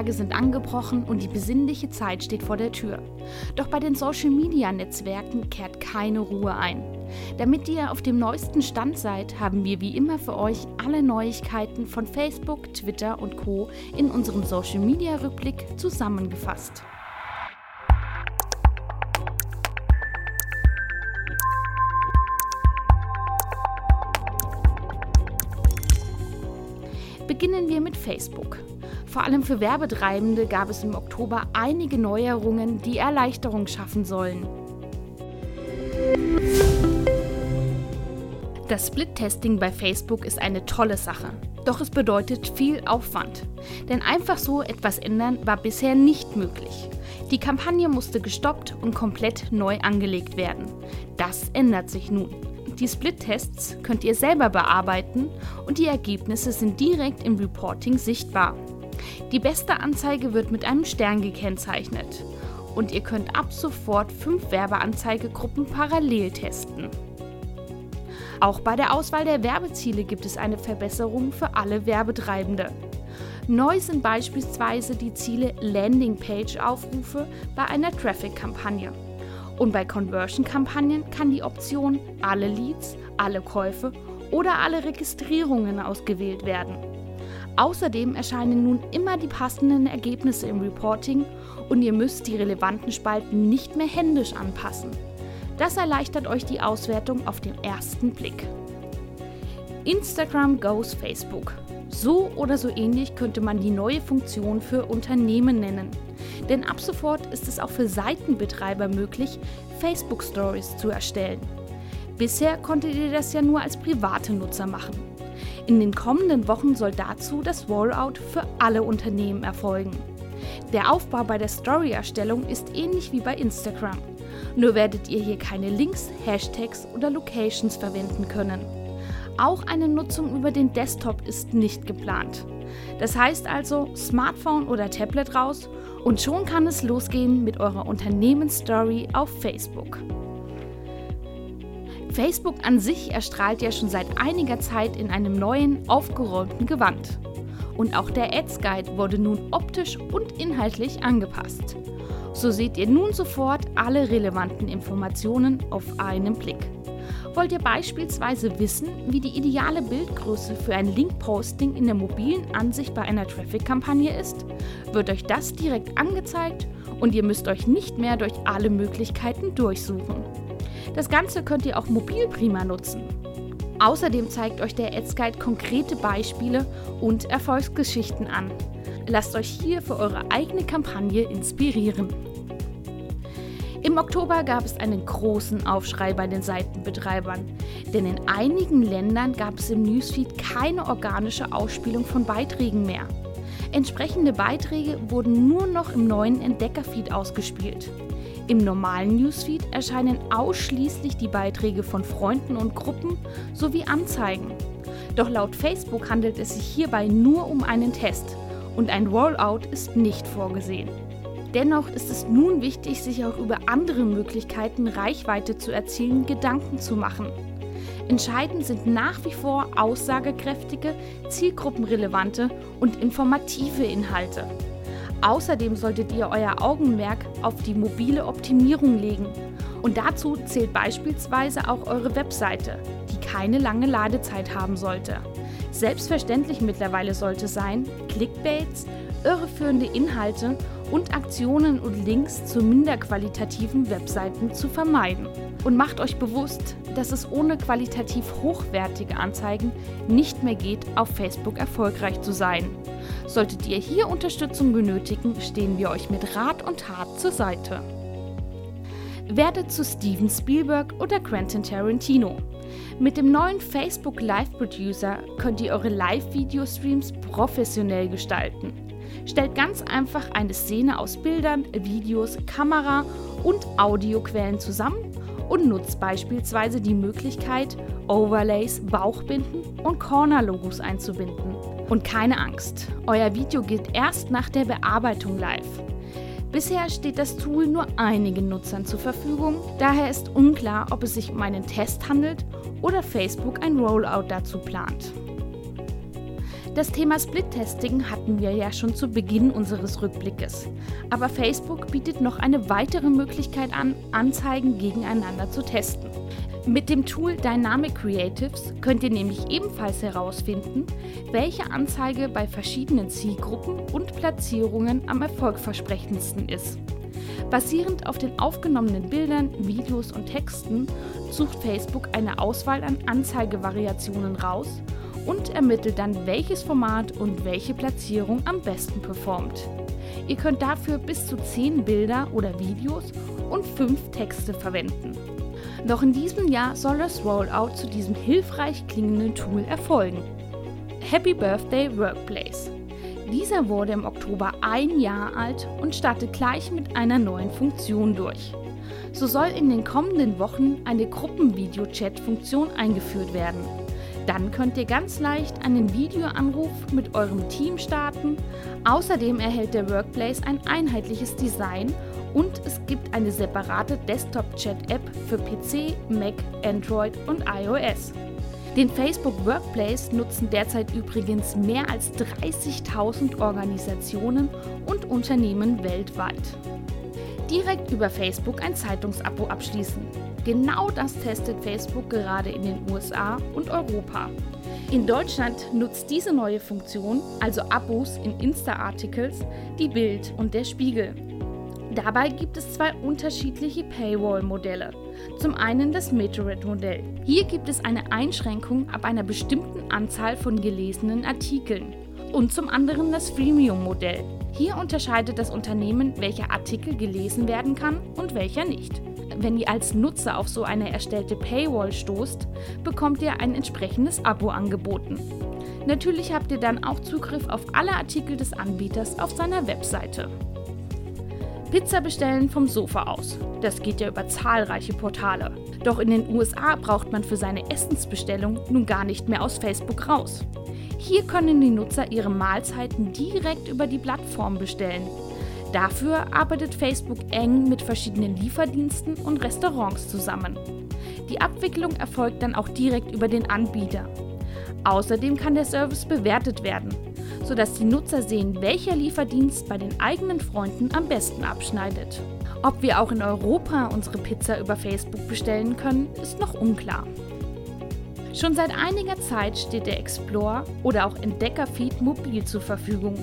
Feiertage sind angebrochen und die besinnliche Zeit steht vor der Tür. Doch bei den Social-Media-Netzwerken kehrt keine Ruhe ein. Damit ihr auf dem neuesten Stand seid, haben wir wie immer für euch alle Neuigkeiten von Facebook, Twitter und Co. in unserem Social-Media-Rückblick zusammengefasst. Beginnen wir mit Facebook. Vor allem für Werbetreibende gab es im Oktober einige Neuerungen, die Erleichterung schaffen sollen. Das Split-Testing bei Facebook ist eine tolle Sache. Doch es bedeutet viel Aufwand. Denn einfach so etwas ändern war bisher nicht möglich. Die Kampagne musste gestoppt und komplett neu angelegt werden. Das ändert sich nun. Die Split-Tests könnt ihr selber bearbeiten und die Ergebnisse sind direkt im Reporting sichtbar. Die beste Anzeige wird mit einem Stern gekennzeichnet und ihr könnt ab sofort fünf Werbeanzeigegruppen parallel testen. Auch bei der Auswahl der Werbeziele gibt es eine Verbesserung für alle Werbetreibende. Neu sind beispielsweise die Ziele Landingpage-Aufrufe bei einer Traffic-Kampagne. Und bei Conversion-Kampagnen kann die Option alle Leads, alle Käufe oder alle Registrierungen ausgewählt werden. Außerdem erscheinen nun immer die passenden Ergebnisse im Reporting und ihr müsst die relevanten Spalten nicht mehr händisch anpassen. Das erleichtert euch die Auswertung auf den ersten Blick. Instagram goes Facebook. So oder so ähnlich könnte man die neue Funktion für Unternehmen nennen. Denn ab sofort ist es auch für Seitenbetreiber möglich, Facebook Stories zu erstellen. Bisher konntet ihr das ja nur als private Nutzer machen. In den kommenden Wochen soll dazu das Rollout für alle Unternehmen erfolgen. Der Aufbau bei der Story-Erstellung ist ähnlich wie bei Instagram. Nur werdet ihr hier keine Links, Hashtags oder Locations verwenden können. Auch eine Nutzung über den Desktop ist nicht geplant. Das heißt also Smartphone oder Tablet raus und schon kann es losgehen mit eurer Unternehmensstory auf Facebook. Facebook an sich erstrahlt ja schon seit einiger Zeit in einem neuen, aufgeräumten Gewand. Und auch der Ads Guide wurde nun optisch und inhaltlich angepasst. So seht ihr nun sofort alle relevanten Informationen auf einen Blick. Wollt ihr beispielsweise wissen, wie die ideale Bildgröße für ein Link-Posting in der mobilen Ansicht bei einer Traffic-Kampagne ist? Wird euch das direkt angezeigt und ihr müsst euch nicht mehr durch alle Möglichkeiten durchsuchen. Das Ganze könnt ihr auch mobil prima nutzen. Außerdem zeigt euch der Ads Guide konkrete Beispiele und Erfolgsgeschichten an. Lasst euch hier für eure eigene Kampagne inspirieren. Im Oktober gab es einen großen Aufschrei bei den Seitenbetreibern, denn in einigen Ländern gab es im Newsfeed keine organische Ausspielung von Beiträgen mehr. Entsprechende Beiträge wurden nur noch im neuen Entdeckerfeed ausgespielt. Im normalen Newsfeed erscheinen ausschließlich die Beiträge von Freunden und Gruppen sowie Anzeigen. Doch laut Facebook handelt es sich hierbei nur um einen Test und ein Rollout ist nicht vorgesehen. Dennoch ist es nun wichtig, sich auch über andere Möglichkeiten, Reichweite zu erzielen, Gedanken zu machen. Entscheidend sind nach wie vor aussagekräftige, zielgruppenrelevante und informative Inhalte. Außerdem solltet ihr euer Augenmerk auf die mobile Optimierung legen. Und dazu zählt beispielsweise auch eure Webseite, die keine lange Ladezeit haben sollte. Selbstverständlich mittlerweile sollte sein, Clickbaits, irreführende Inhalte und Aktionen und Links zu minderqualitativen Webseiten zu vermeiden. Und macht euch bewusst, dass es ohne qualitativ hochwertige Anzeigen nicht mehr geht, auf Facebook erfolgreich zu sein. Solltet ihr hier Unterstützung benötigen, stehen wir euch mit Rat und Tat zur Seite. Werdet zu Steven Spielberg oder Quentin Tarantino. Mit dem neuen Facebook Live Producer könnt ihr eure Live-Video-Streams professionell gestalten. Stellt ganz einfach eine Szene aus Bildern, Videos, Kamera und Audioquellen zusammen und nutzt beispielsweise die Möglichkeit, Overlays, Bauchbinden und Corner-Logos einzubinden. Und keine Angst, euer Video geht erst nach der Bearbeitung live. Bisher steht das Tool nur einigen Nutzern zur Verfügung, daher ist unklar, ob es sich um einen Test handelt oder Facebook ein Rollout dazu plant. Das Thema Split-Testing hatten wir ja schon zu Beginn unseres Rückblickes. Aber Facebook bietet noch eine weitere Möglichkeit an, Anzeigen gegeneinander zu testen. Mit dem Tool Dynamic Creatives könnt ihr nämlich ebenfalls herausfinden, welche Anzeige bei verschiedenen Zielgruppen und Platzierungen am erfolgversprechendsten ist. Basierend auf den aufgenommenen Bildern, Videos und Texten sucht Facebook eine Auswahl an Anzeigevariationen raus und ermittelt dann, welches Format und welche Platzierung am besten performt. Ihr könnt dafür bis zu 10 Bilder oder Videos und 5 Texte verwenden. Noch in diesem Jahr soll das Rollout zu diesem hilfreich klingenden Tool erfolgen. Happy Birthday Workplace. Dieser wurde im Oktober ein Jahr alt und startet gleich mit einer neuen Funktion durch. So soll in den kommenden Wochen eine Gruppenvideo-Chat-Funktion eingeführt werden. Dann könnt ihr ganz leicht einen Videoanruf mit eurem Team starten. Außerdem erhält der Workplace ein einheitliches Design und es gibt eine separate Desktop-Chat-App für PC, Mac, Android und iOS. Den Facebook Workplace nutzen derzeit übrigens mehr als 30.000 Organisationen und Unternehmen weltweit. Direkt über Facebook ein Zeitungsabo abschließen. Genau das testet Facebook gerade in den USA und Europa. In Deutschland nutzt diese neue Funktion, also Abos in Insta-Articles, die Bild und der Spiegel. Dabei gibt es zwei unterschiedliche Paywall-Modelle. Zum einen das Meteorite-Modell. Hier gibt es eine Einschränkung ab einer bestimmten Anzahl von gelesenen Artikeln. Und zum anderen das Freemium-Modell. Hier unterscheidet das Unternehmen, welcher Artikel gelesen werden kann und welcher nicht. Wenn ihr als Nutzer auf so eine erstellte Paywall stoßt, bekommt ihr ein entsprechendes Abo angeboten. Natürlich habt ihr dann auch Zugriff auf alle Artikel des Anbieters auf seiner Webseite. Pizza bestellen vom Sofa aus. Das geht ja über zahlreiche Portale. Doch in den USA braucht man für seine Essensbestellung nun gar nicht mehr aus Facebook raus. Hier können die Nutzer ihre Mahlzeiten direkt über die Plattform bestellen. Dafür arbeitet Facebook eng mit verschiedenen Lieferdiensten und Restaurants zusammen. Die Abwicklung erfolgt dann auch direkt über den Anbieter. Außerdem kann der Service bewertet werden sodass die Nutzer sehen, welcher Lieferdienst bei den eigenen Freunden am besten abschneidet. Ob wir auch in Europa unsere Pizza über Facebook bestellen können, ist noch unklar. Schon seit einiger Zeit steht der Explore oder auch Entdecker-Feed mobil zur Verfügung.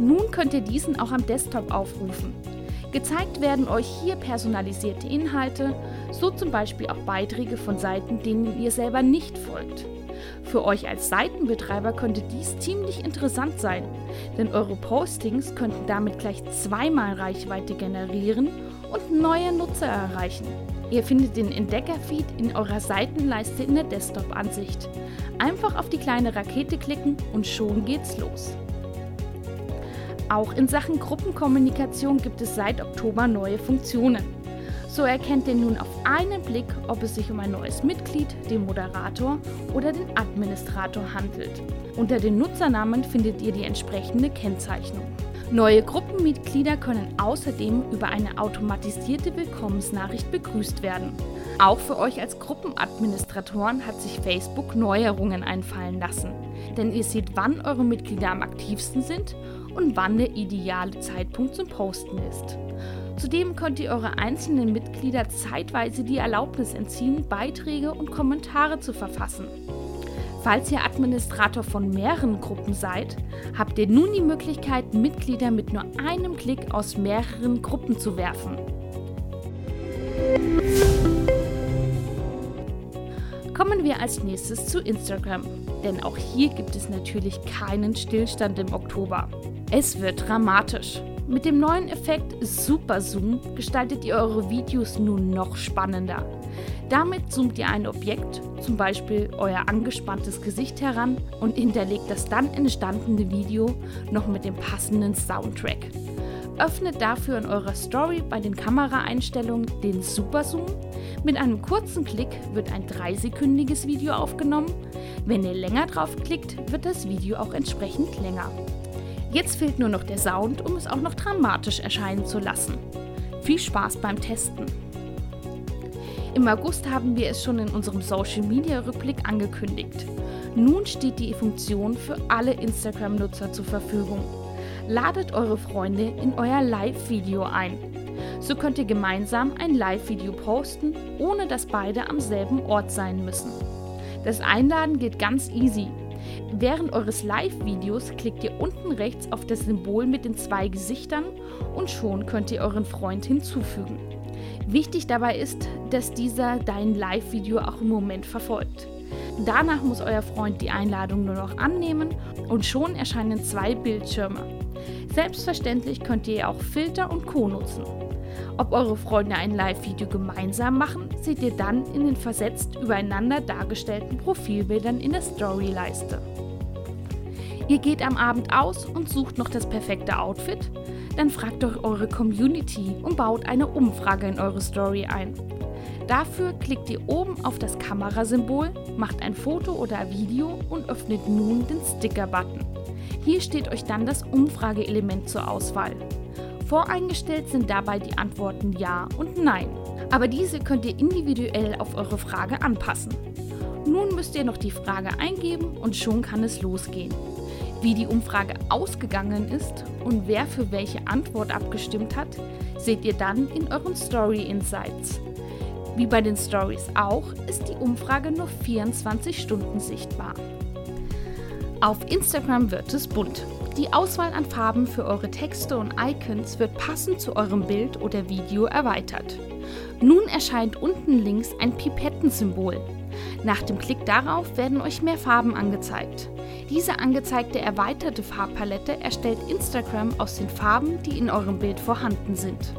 Nun könnt ihr diesen auch am Desktop aufrufen. Gezeigt werden euch hier personalisierte Inhalte, so zum Beispiel auch Beiträge von Seiten, denen ihr selber nicht folgt. Für euch als Seitenbetreiber könnte dies ziemlich interessant sein, denn eure Postings könnten damit gleich zweimal Reichweite generieren und neue Nutzer erreichen. Ihr findet den Entdecker-Feed in eurer Seitenleiste in der Desktop-Ansicht. Einfach auf die kleine Rakete klicken und schon geht's los. Auch in Sachen Gruppenkommunikation gibt es seit Oktober neue Funktionen. So erkennt ihr nun auf einen Blick, ob es sich um ein neues Mitglied, den Moderator oder den Administrator handelt. Unter den Nutzernamen findet ihr die entsprechende Kennzeichnung. Neue Gruppenmitglieder können außerdem über eine automatisierte Willkommensnachricht begrüßt werden. Auch für euch als Gruppenadministratoren hat sich Facebook Neuerungen einfallen lassen, denn ihr seht, wann eure Mitglieder am aktivsten sind und wann der ideale Zeitpunkt zum Posten ist. Zudem könnt ihr eure einzelnen Mitglieder zeitweise die Erlaubnis entziehen, Beiträge und Kommentare zu verfassen. Falls ihr Administrator von mehreren Gruppen seid, habt ihr nun die Möglichkeit, Mitglieder mit nur einem Klick aus mehreren Gruppen zu werfen. Kommen wir als nächstes zu Instagram, denn auch hier gibt es natürlich keinen Stillstand im Oktober. Es wird dramatisch. Mit dem neuen Effekt Super Zoom gestaltet ihr eure Videos nun noch spannender. Damit zoomt ihr ein Objekt, zum Beispiel euer angespanntes Gesicht heran und hinterlegt das dann entstandene Video noch mit dem passenden Soundtrack. Öffnet dafür in eurer Story bei den Kameraeinstellungen den Super Zoom. Mit einem kurzen Klick wird ein dreisekündiges Video aufgenommen. Wenn ihr länger draufklickt, wird das Video auch entsprechend länger. Jetzt fehlt nur noch der Sound, um es auch noch dramatisch erscheinen zu lassen. Viel Spaß beim Testen! Im August haben wir es schon in unserem Social Media Rückblick angekündigt. Nun steht die Funktion für alle Instagram-Nutzer zur Verfügung. Ladet eure Freunde in euer Live-Video ein. So könnt ihr gemeinsam ein Live-Video posten, ohne dass beide am selben Ort sein müssen. Das Einladen geht ganz easy. Während eures Live-Videos klickt ihr unten rechts auf das Symbol mit den zwei Gesichtern und schon könnt ihr euren Freund hinzufügen. Wichtig dabei ist, dass dieser dein Live-Video auch im Moment verfolgt. Danach muss euer Freund die Einladung nur noch annehmen und schon erscheinen zwei Bildschirme. Selbstverständlich könnt ihr auch Filter und Co nutzen. Ob eure Freunde ein Live-Video gemeinsam machen, seht ihr dann in den versetzt übereinander dargestellten Profilbildern in der Story-Leiste. Ihr geht am Abend aus und sucht noch das perfekte Outfit? Dann fragt doch eure Community und baut eine Umfrage in eure Story ein. Dafür klickt ihr oben auf das Kamerasymbol, macht ein Foto oder Video und öffnet nun den Sticker-Button. Hier steht euch dann das Umfrageelement zur Auswahl. Voreingestellt sind dabei die Antworten Ja und Nein. Aber diese könnt ihr individuell auf eure Frage anpassen. Nun müsst ihr noch die Frage eingeben und schon kann es losgehen. Wie die Umfrage ausgegangen ist und wer für welche Antwort abgestimmt hat, seht ihr dann in euren Story Insights. Wie bei den Stories auch, ist die Umfrage nur 24 Stunden sichtbar. Auf Instagram wird es bunt. Die Auswahl an Farben für eure Texte und Icons wird passend zu eurem Bild oder Video erweitert. Nun erscheint unten links ein Pipettensymbol. Nach dem Klick darauf werden euch mehr Farben angezeigt. Diese angezeigte erweiterte Farbpalette erstellt Instagram aus den Farben, die in eurem Bild vorhanden sind.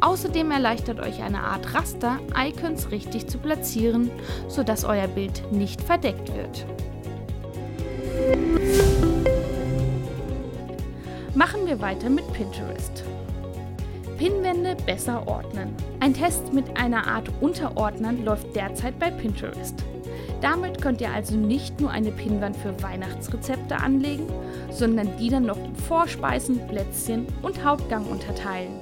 Außerdem erleichtert euch eine Art Raster, Icons richtig zu platzieren, sodass euer Bild nicht verdeckt wird. Machen wir weiter mit Pinterest. Pinwände besser ordnen. Ein Test mit einer Art Unterordnern läuft derzeit bei Pinterest. Damit könnt ihr also nicht nur eine Pinnwand für Weihnachtsrezepte anlegen, sondern die dann noch in Vorspeisen, Plätzchen und Hauptgang unterteilen.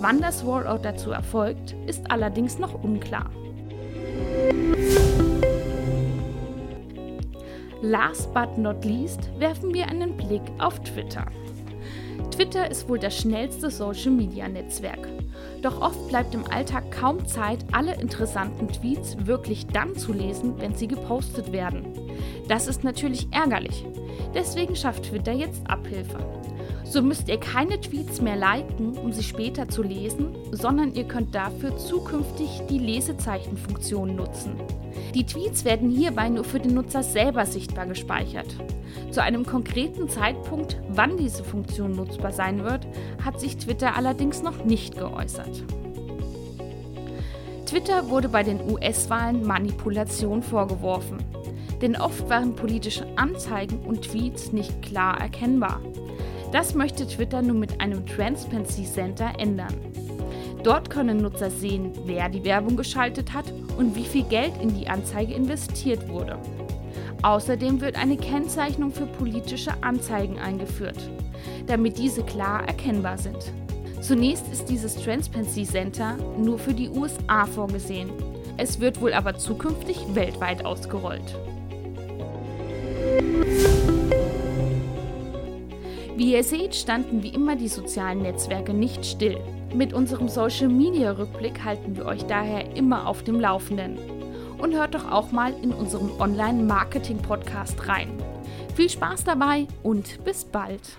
Wann das Rollout dazu erfolgt, ist allerdings noch unklar. Last but not least werfen wir einen Blick auf Twitter. Twitter ist wohl das schnellste Social-Media-Netzwerk. Doch oft bleibt im Alltag kaum Zeit, alle interessanten Tweets wirklich dann zu lesen, wenn sie gepostet werden. Das ist natürlich ärgerlich. Deswegen schafft Twitter jetzt Abhilfe. So müsst ihr keine Tweets mehr liken, um sie später zu lesen, sondern ihr könnt dafür zukünftig die Lesezeichenfunktion nutzen. Die Tweets werden hierbei nur für den Nutzer selber sichtbar gespeichert. Zu einem konkreten Zeitpunkt, wann diese Funktion nutzbar sein wird, hat sich Twitter allerdings noch nicht geäußert. Twitter wurde bei den US-Wahlen Manipulation vorgeworfen, denn oft waren politische Anzeigen und Tweets nicht klar erkennbar. Das möchte Twitter nun mit einem Transparency Center ändern. Dort können Nutzer sehen, wer die Werbung geschaltet hat und wie viel Geld in die Anzeige investiert wurde. Außerdem wird eine Kennzeichnung für politische Anzeigen eingeführt, damit diese klar erkennbar sind. Zunächst ist dieses Transparency Center nur für die USA vorgesehen. Es wird wohl aber zukünftig weltweit ausgerollt. Wie ihr seht, standen wie immer die sozialen Netzwerke nicht still. Mit unserem Social Media Rückblick halten wir euch daher immer auf dem Laufenden und hört doch auch mal in unserem Online-Marketing-Podcast rein. Viel Spaß dabei und bis bald!